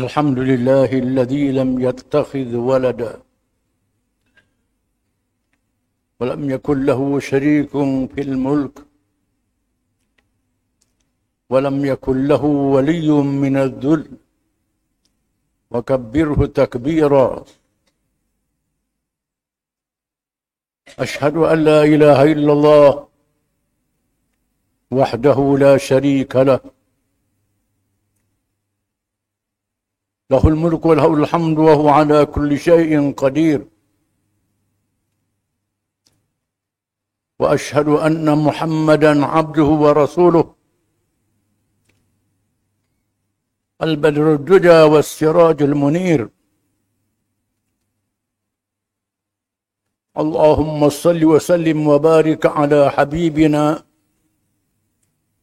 الحمد لله الذي لم يتخذ ولدا ولم يكن له شريك في الملك ولم يكن له ولي من الذل وكبره تكبيرا اشهد ان لا اله الا الله وحده لا شريك له له الملك وله الحمد وهو على كل شيء قدير. وأشهد أن محمدا عبده ورسوله. البدر الدجى والسراج المنير. اللهم صل وسلم وبارك على حبيبنا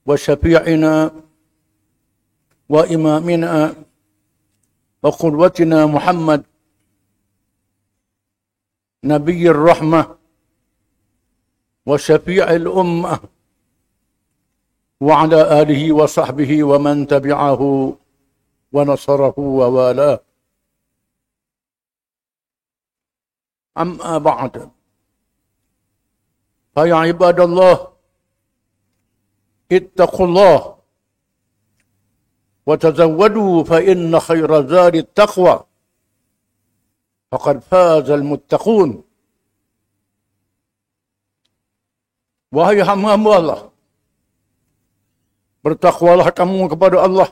وشفيعنا وإمامنا وقدوتنا محمد نبي الرحمة وشفيع الأمة وعلى آله وصحبه ومن تبعه ونصره ووالاه. أما بعد فيا عباد الله اتقوا الله وتزودوا فإن خير زاد التقوى فقد فاز المتقون Wahai hamba-hamba Allah, bertakwalah kamu kepada Allah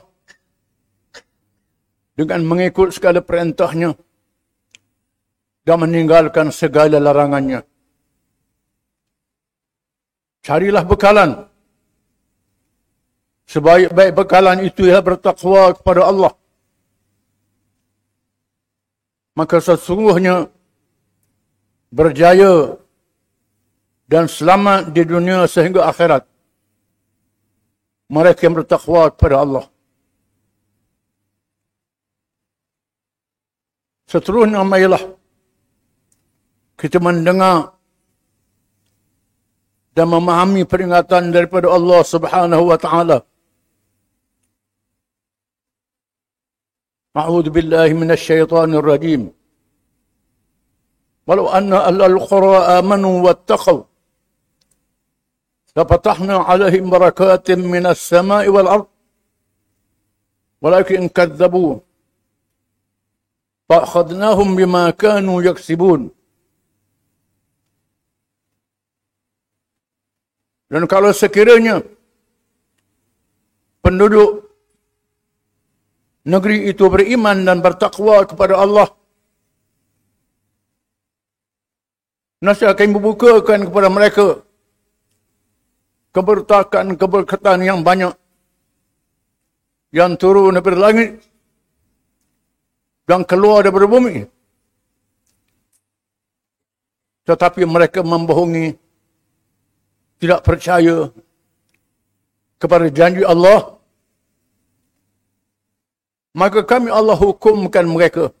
dengan mengikut segala perintahnya dan meninggalkan segala larangannya. Carilah bekalan Sebaik-baik bekalan itu ialah bertakwa kepada Allah. Maka sesungguhnya berjaya dan selamat di dunia sehingga akhirat. Mereka yang bertakwa kepada Allah. Seterusnya mailah kita mendengar dan memahami peringatan daripada Allah Subhanahu wa taala أعوذ بالله من الشيطان الرجيم. ولو أن أهل القرى آمنوا واتقوا لفتحنا عليهم بركات من السماء والأرض ولكن كذبوا فأخذناهم بما كانوا يكسبون. Dan kalau sekiranya penduduk negeri itu beriman dan bertakwa kepada Allah. Nasi akan membukakan kepada mereka. Kebertakan keberkatan yang banyak. Yang turun dari langit. Yang keluar dari bumi. Tetapi mereka membohongi, tidak percaya kepada janji Allah maka kami Allah hukumkan mereka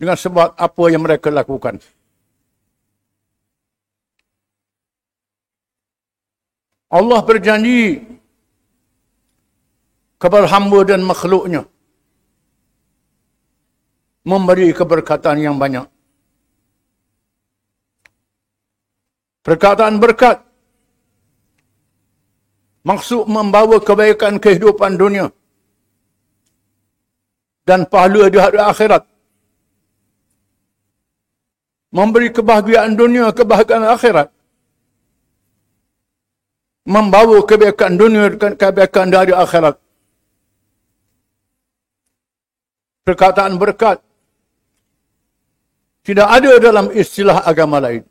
dengan sebab apa yang mereka lakukan. Allah berjanji kepada hamba dan makhluknya memberi keberkatan yang banyak. Perkataan berkat maksud membawa kebaikan kehidupan dunia dan pahala di hari akhirat. Memberi kebahagiaan dunia, kebahagiaan akhirat. Membawa kebaikan dunia dan kebaikan dari akhirat. Perkataan berkat tidak ada dalam istilah agama lain.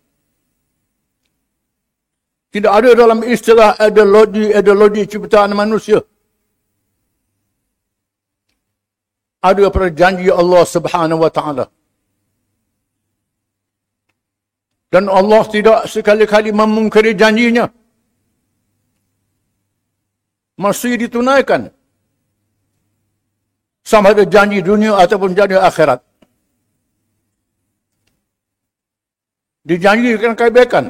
Tidak ada dalam istilah ideologi-ideologi ciptaan manusia. Ada perjanji Allah Subhanahu wa taala. Dan Allah tidak sekali-kali memungkiri janjinya. Masih ditunaikan. Sama ada janji dunia ataupun janji akhirat. Dijanjikan kebaikan.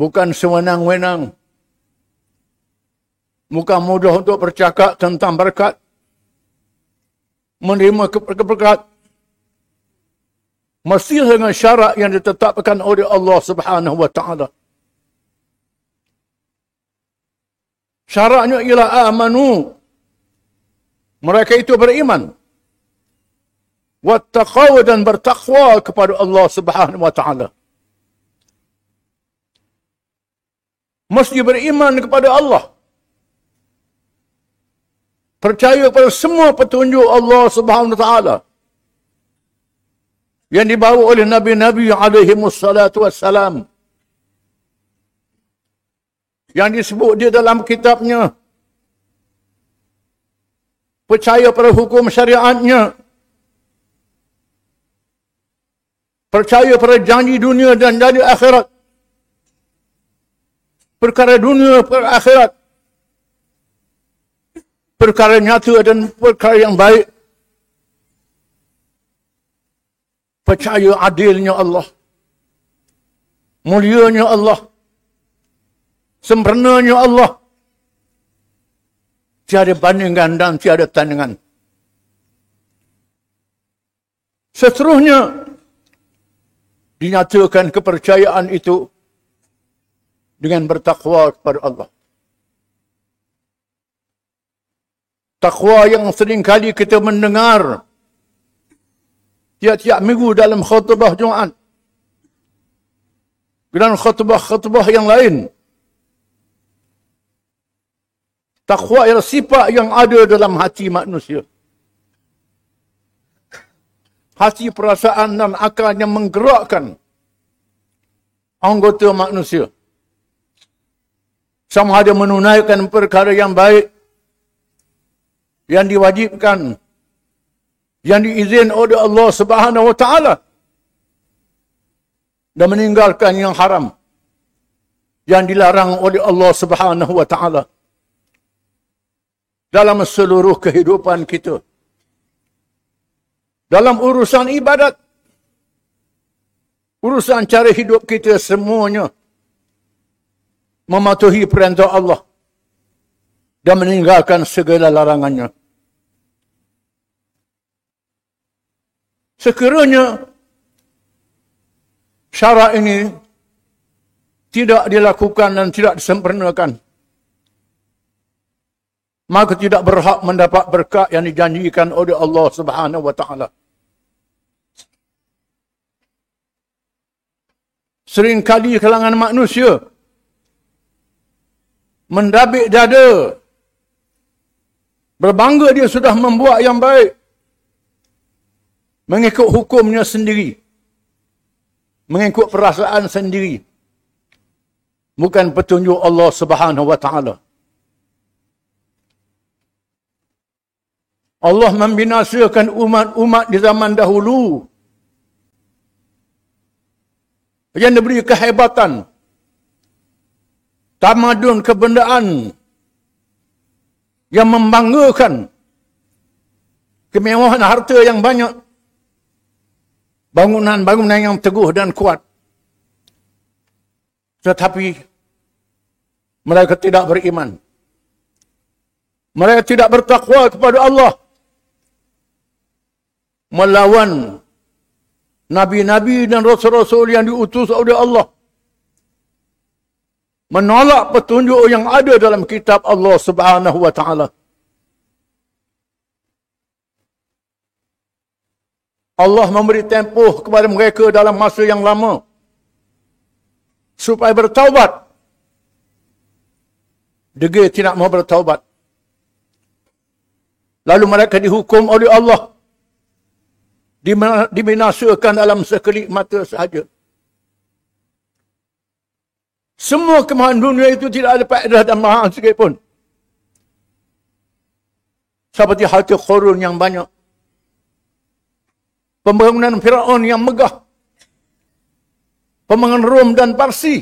Bukan sewenang-wenang. Bukan mudah untuk bercakap tentang berkat menerima keberkat mesti dengan syarat yang ditetapkan oleh Allah Subhanahu wa taala. Syaratnya ialah amanu. Mereka itu beriman. Wattaqaw dan bertakwa kepada Allah Subhanahu wa taala. Mesti beriman kepada Allah. Percaya pada semua petunjuk Allah Subhanahu wa taala yang dibawa oleh Nabi-Nabi alaihi wassalatu wassalam. Yang disebut dia dalam kitabnya. Percaya pada hukum syariatnya. Percaya pada janji dunia dan janji akhirat. Perkara dunia, perkara akhirat. Perkara nyata dan perkara yang baik. percaya adilnya Allah. Mulianya Allah. Sempurnanya Allah. Tiada bandingan dan tiada tandingan. Seterusnya, dinyatakan kepercayaan itu dengan bertakwa kepada Allah. Takwa yang seringkali kita mendengar tiap-tiap minggu dalam khutbah Jumaat. Dan khutbah-khutbah yang lain. Takwa ialah sifat yang ada dalam hati manusia. Hati perasaan dan akal yang menggerakkan anggota manusia. Sama ada menunaikan perkara yang baik yang diwajibkan. Yang diizin oleh Allah Subhanahu wa taala. Dan meninggalkan yang haram. Yang dilarang oleh Allah Subhanahu wa taala. Dalam seluruh kehidupan kita. Dalam urusan ibadat. Urusan cara hidup kita semuanya. Mematuhi perintah Allah dan meninggalkan segala larangannya Sekiranya syarat ini tidak dilakukan dan tidak disempurnakan, maka tidak berhak mendapat berkat yang dijanjikan oleh Allah Subhanahu wa taala. Seringkali kalangan manusia mendabik dada berbangga dia sudah membuat yang baik mengikut hukumnya sendiri. Mengikut perasaan sendiri. Bukan petunjuk Allah Subhanahu wa taala. Allah membinasakan umat-umat di zaman dahulu yang diberi kehebatan tamadun kebendaan yang membanggakan kemewahan harta yang banyak bangunan-bangunan yang teguh dan kuat. Tetapi mereka tidak beriman. Mereka tidak bertakwa kepada Allah. Melawan nabi-nabi dan rasul-rasul yang diutus oleh Allah. Menolak petunjuk yang ada dalam kitab Allah Subhanahu wa taala. Allah memberi tempoh kepada mereka dalam masa yang lama supaya bertaubat. Degil tidak mau bertaubat. Lalu mereka dihukum oleh Allah. Dibinasakan dalam sekelip mata sahaja. Semua kemahan dunia itu tidak ada faedah dan mahal sikit pun. Seperti hati korun yang banyak pembangunan Firaun yang megah, pembangunan Rom dan Parsi.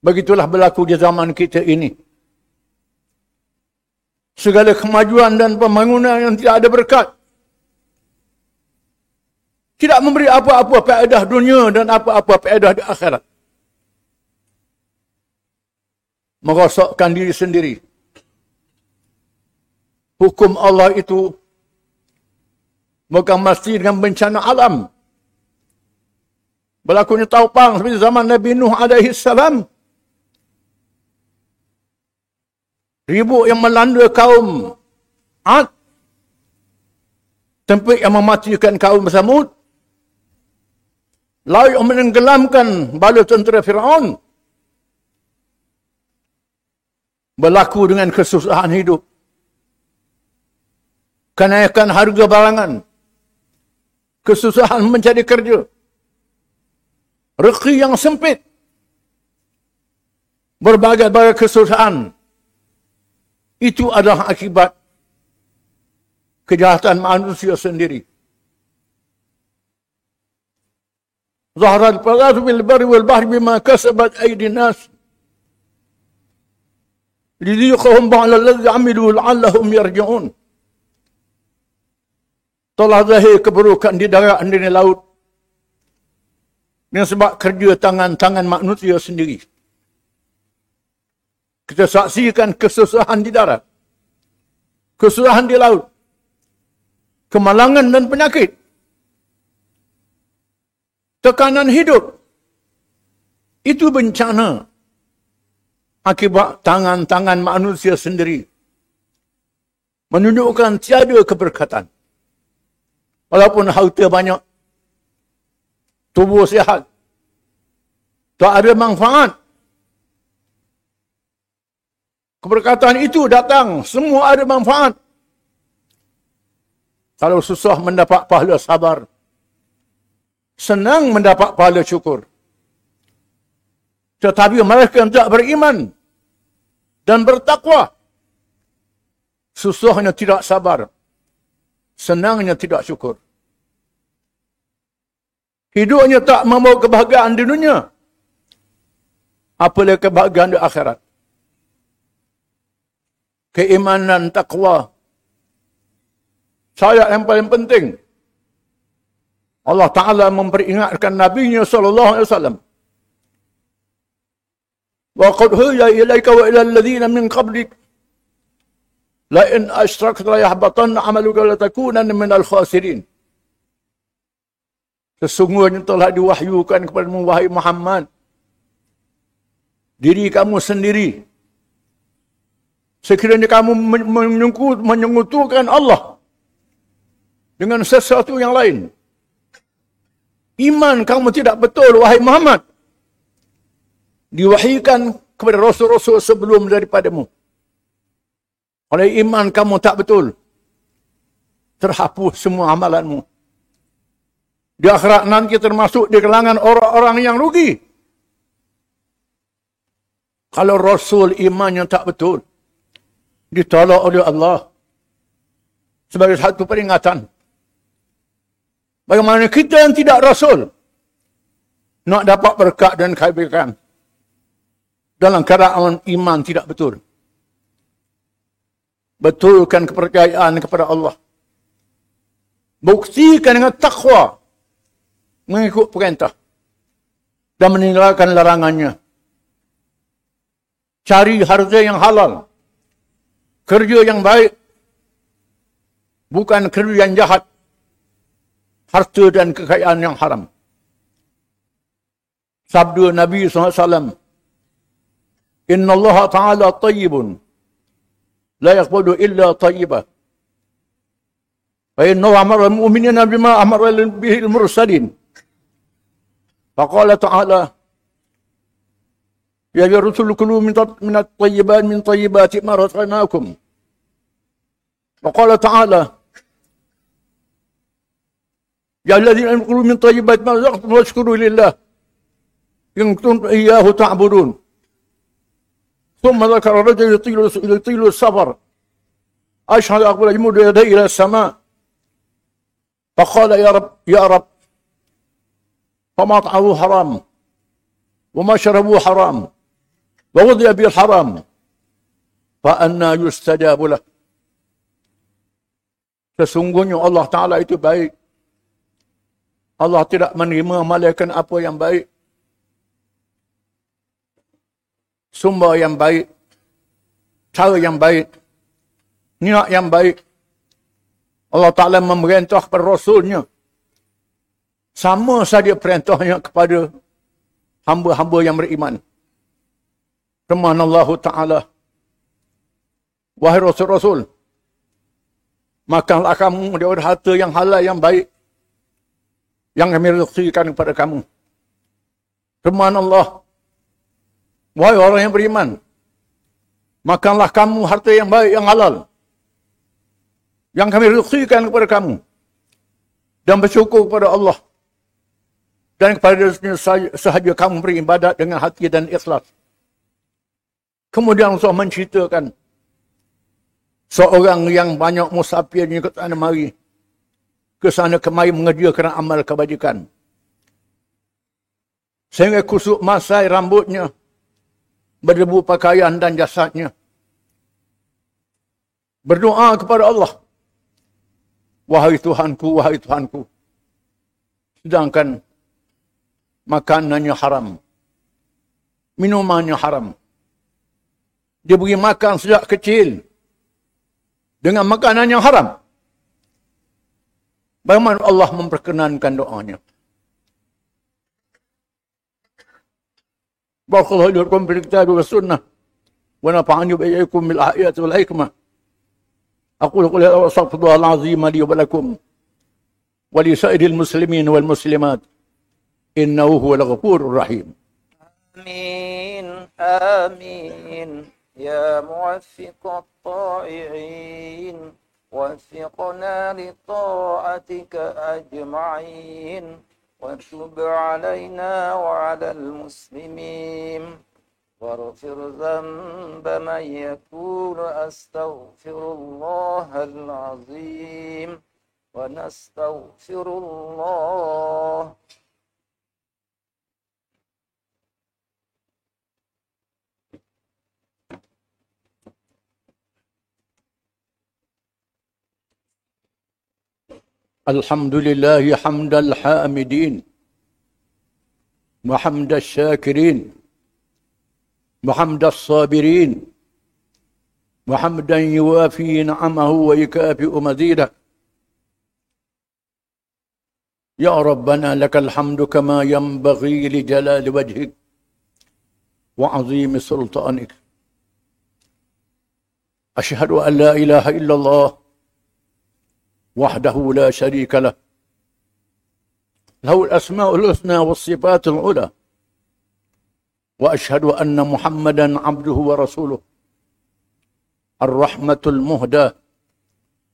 Begitulah berlaku di zaman kita ini. Segala kemajuan dan pembangunan yang tidak ada berkat. Tidak memberi apa-apa faedah dunia dan apa-apa faedah di akhirat. Merosokkan diri sendiri. Hukum Allah itu Bukan mesti dengan bencana alam. Berlakunya taupang seperti zaman Nabi Nuh alaihi salam. Ribut yang melanda kaum Ad. Tempat yang mematikan kaum Samud. Lalu yang menenggelamkan bala tentera Fir'aun. berlaku dengan kesusahan hidup. Kenaikan harga barangan. Kesusahan mencari kerja. Reki yang sempit. Berbagai-bagai kesusahan. Itu adalah akibat kejahatan manusia sendiri. Zahra al-falatu bil-bari wal-bahri bima kasabat aidin nasi ليذيقهم بعض الذي عملوا لعلهم يرجعون telah zahir keburukan di darat dan di laut dengan sebab kerja tangan-tangan manusia sendiri. Kita saksikan kesusahan di darat, kesusahan di laut, kemalangan dan penyakit, tekanan hidup. Itu bencana akibat tangan-tangan manusia sendiri. Menunjukkan tiada keberkatan. Walaupun harta banyak. Tubuh sihat. Tak ada manfaat. Keberkatan itu datang. Semua ada manfaat. Kalau susah mendapat pahala sabar. Senang mendapat pahala syukur. Tetapi mereka yang tidak beriman dan bertakwa. Susahnya tidak sabar senangnya tidak syukur. Hidupnya tak membawa kebahagiaan di dunia. Apalagi kebahagiaan di akhirat. Keimanan takwa. Saya yang paling penting. Allah Ta'ala memperingatkan Nabi-Nya sallallahu alaihi wasallam. Ila alladhina min qablik La in asyrakta la yahbatanna amaluka la takunanna minal khasirin. Sesungguhnya telah diwahyukan kepada wahai Muhammad. Diri kamu sendiri. Sekiranya kamu menyekutukan Allah dengan sesuatu yang lain. Iman kamu tidak betul wahai Muhammad diwahyukan kepada rasul-rasul sebelum daripadamu oleh iman kamu tak betul. Terhapus semua amalanmu. Di akhirat nanti termasuk di kalangan orang-orang yang rugi. Kalau Rasul imannya tak betul. Ditolak oleh Allah. Sebagai satu peringatan. Bagaimana kita yang tidak Rasul. Nak dapat berkat dan kebaikan. Dalam keadaan iman tidak betul betulkan kepercayaan kepada Allah. Buktikan dengan takwa mengikut perintah dan meninggalkan larangannya. Cari harta yang halal. Kerja yang baik. Bukan kerja yang jahat. Harta dan kekayaan yang haram. Sabda Nabi SAW. Inna Allah Ta'ala tayyibun. لا يقبل إلا طيبة. فإنه أمر المؤمنين بما أمر به المرسلين. فقال تعالى يا الرسل كلوا من الطيبات من طيبات ما رزقناكم. وقال تعالى يا الذين كلوا من طيبات ما رزقتم واشكروا لله. إن كنتم إياه تعبدون. ثم ذكر رجل يطيل, يطيل السفر أشهد أقول يمد يدي إلى السماء فقال يا رب يا رب فمطعمه حرام وما شربوا حرام ووضي بالحرام فأنا يستجاب له Sesungguhnya Allah Ta'ala itu baik. Allah tidak menerima malaikat apa yang baik. Sumber yang baik, cara yang baik, niat yang baik. Allah Ta'ala memerintah kepada Rasulnya. Sama saja perintahnya kepada hamba-hamba yang beriman. Firman Allah Ta'ala. Wahai Rasul-Rasul. Makanlah kamu dari harta yang halal yang baik. Yang kami rezekikan kepada kamu. Firman Allah. Wahai orang yang beriman. Makanlah kamu harta yang baik yang halal yang kami rezekikan kepada kamu dan bersyukur kepada Allah dan kepada sahaja kamu beribadat dengan hati dan ikhlas. Kemudian Allah menceritakan seorang yang banyak musafirnya ke sana mari ke sana kemari mengerjakan amal kebajikan. Sehingga kusuk masai rambutnya, berdebu pakaian dan jasadnya. Berdoa kepada Allah. Wahai Tuhanku, wahai Tuhanku. Sedangkan makanannya haram. Minumannya haram. Dia beri makan sejak kecil. Dengan makanan yang haram. Bagaimana Allah memperkenankan doanya? باخذها لكم بالكتاب والسنة ونفعني بإياكم بالاحياء والحكمة. أقول قولي وأستغفر الله العظيم لي ولكم ولسائر المسلمين والمسلمات إنه هو الغفور الرحيم. آمين آمين. يا موفق الطائعين وفقنا لطاعتك أجمعين. وتب علينا وعلى المسلمين واغفر ذنب من يقول أستغفر الله العظيم ونستغفر الله الحمد لله حمد الحامدين وحمد الشاكرين وحمد الصابرين وحمدا يوافي نعمه ويكافئ مزيده. يا ربنا لك الحمد كما ينبغي لجلال وجهك وعظيم سلطانك. أشهد أن لا إله إلا الله وحده لا شريك له. له الأسماء الحسنى والصفات العلى. وأشهد أن محمدا عبده ورسوله. الرحمة المهدى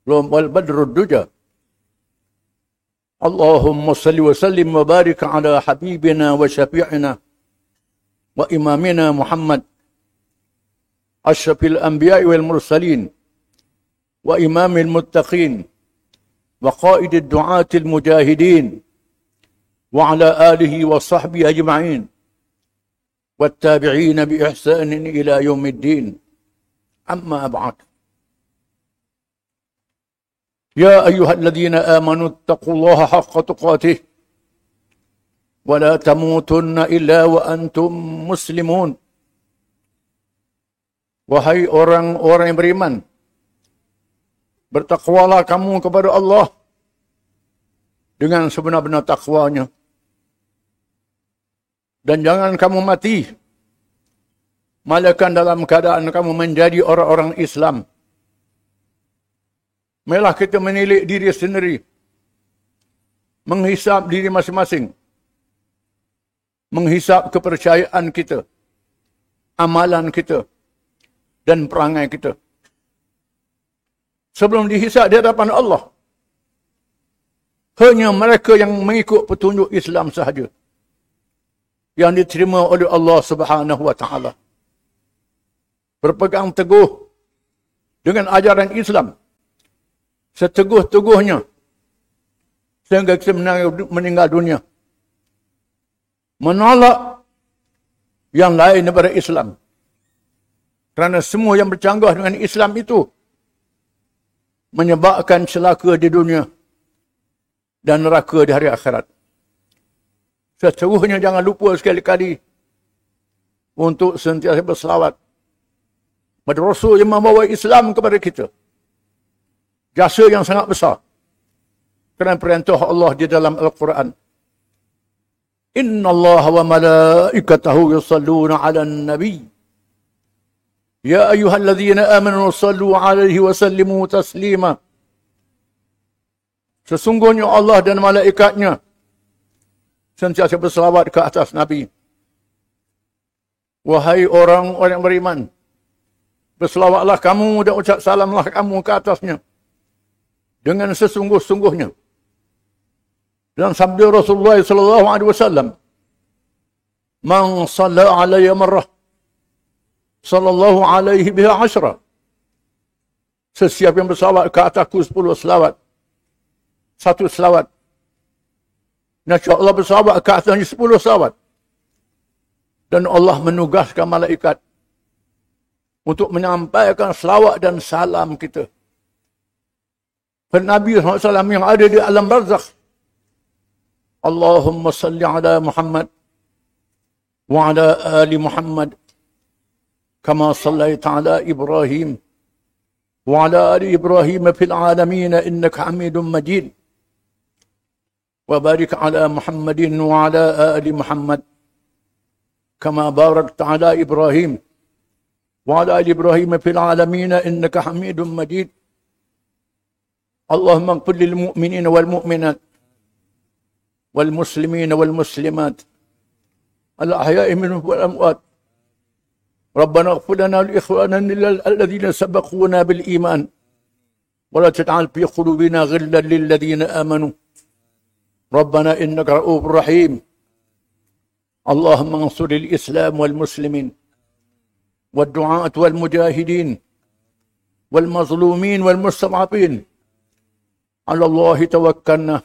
والبدر الدجى. اللهم صل وسلم وبارك على حبيبنا وشفيعنا وإمامنا محمد. أشرف الأنبياء والمرسلين. وإمام المتقين. وقائد الدعاة المجاهدين وعلى آله وصحبه أجمعين والتابعين بإحسان إلى يوم الدين. أما بعد يا أيها الذين آمنوا اتقوا الله حق تقاته ولا تموتن إلا وأنتم مسلمون. Wahai orang-orang yang beriman, bertakwalah kamu kepada Allah dengan sebenar-benar takwanya dan jangan kamu mati malaikat dalam keadaan kamu menjadi orang-orang Islam. Melah kita menilik diri sendiri. Menghisap diri masing-masing. Menghisap kepercayaan kita. Amalan kita. Dan perangai kita. Sebelum dihisap di hadapan Allah. Hanya mereka yang mengikut petunjuk Islam sahaja yang diterima oleh Allah Subhanahu wa taala. Berpegang teguh dengan ajaran Islam seteguh-teguhnya sehingga kita meninggal dunia. Menolak yang lain daripada Islam. Kerana semua yang bercanggah dengan Islam itu menyebabkan celaka di dunia dan neraka di hari akhirat. Sesungguhnya jangan lupa sekali-kali untuk sentiasa berselawat pada Rasul yang membawa Islam kepada kita. Jasa yang sangat besar. Kerana perintah Allah di dalam Al-Quran. Inna Allah wa malaikatahu yusalluna ala nabi. Ya ayuhalladzina amanu sallu alaihi wa sallimu taslima. Sesungguhnya Allah dan malaikatnya sentiasa berselawat ke atas Nabi. Wahai orang-orang beriman, berselawatlah kamu dan ucap salamlah kamu ke atasnya dengan sesungguh-sungguhnya. Dan sabda Rasulullah sallallahu alaihi wasallam, "Man shalla alayya marrah, sallallahu alaihi biha ashra." Sesiapa yang bersalawat ke atasku sepuluh selawat, satu selawat. Nasya Allah bersalawat ke atasnya sepuluh selawat. Dan Allah menugaskan malaikat untuk menyampaikan selawat dan salam kita Nabi SAW yang ada di alam barzakh. Allahumma salli ala Muhammad wa ala ali Muhammad كما صليت على إبراهيم وعلى آل إبراهيم في العالمين إنك حميد مجيد. وبارك على محمد وعلى آل محمد كما باركت على إبراهيم وعلى آل إبراهيم في العالمين إنك حميد مجيد. اللهم اغفر للمؤمنين والمؤمنات والمسلمين والمسلمات الأحياء منهم والأموات ربنا اغفر لنا ولإخواننا الذين سبقونا بالإيمان. ولا تجعل في قلوبنا غلا للذين آمنوا. ربنا إنك رؤوف رحيم. اللهم انصر الإسلام والمسلمين والدعاة والمجاهدين والمظلومين والمستضعفين. على الله توكلنا.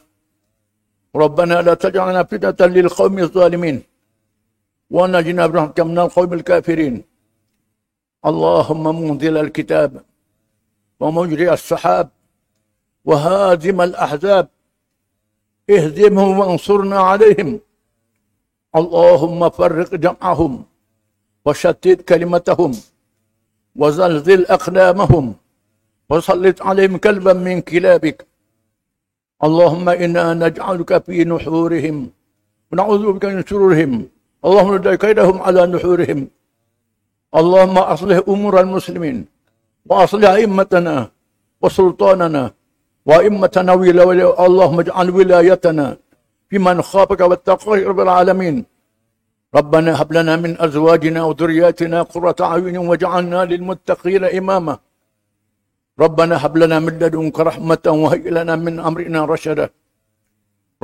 ربنا لا تجعلنا فتنة للقوم الظالمين. ونجنا برحمتك من القوم الكافرين. اللهم منزل الكتاب ومجري السحاب وهازم الأحزاب. اهزمهم وانصرنا عليهم. اللهم فرق جمعهم وشتت كلمتهم وزلزل أقدامهم وسلط عليهم كلبا من كلابك. اللهم إنا نجعلك في نحورهم ونعوذ بك من شرورهم. اللهم ردع كيدهم على نحورهم. اللهم أصلح أمور المسلمين وأصلح أئمتنا وسلطاننا وأئمتنا ولا اللهم اجعل ولايتنا في من خافك واتقاك رب العالمين. ربنا هب لنا من أزواجنا وذرياتنا قرة أعين واجعلنا للمتقين إماما. ربنا هب لنا من لدنك رحمة وهيئ لنا من أمرنا رشدا.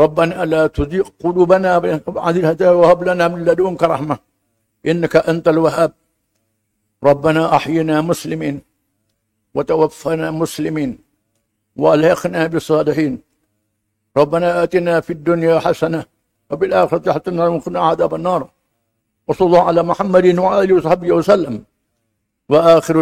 ربنا لا تزيغ قلوبنا بعد الهدى وهب لنا من لدنك رحمة. إنك أنت الوهاب. ربنا أحينا مسلمين وتوفنا مسلمين وألحقنا بالصالحين. ربنا آتنا في الدنيا حسنة وفي الآخرة حسنة وقنا عذاب النار. وصلى الله على محمد وآله وصحبه وسلم. وآخر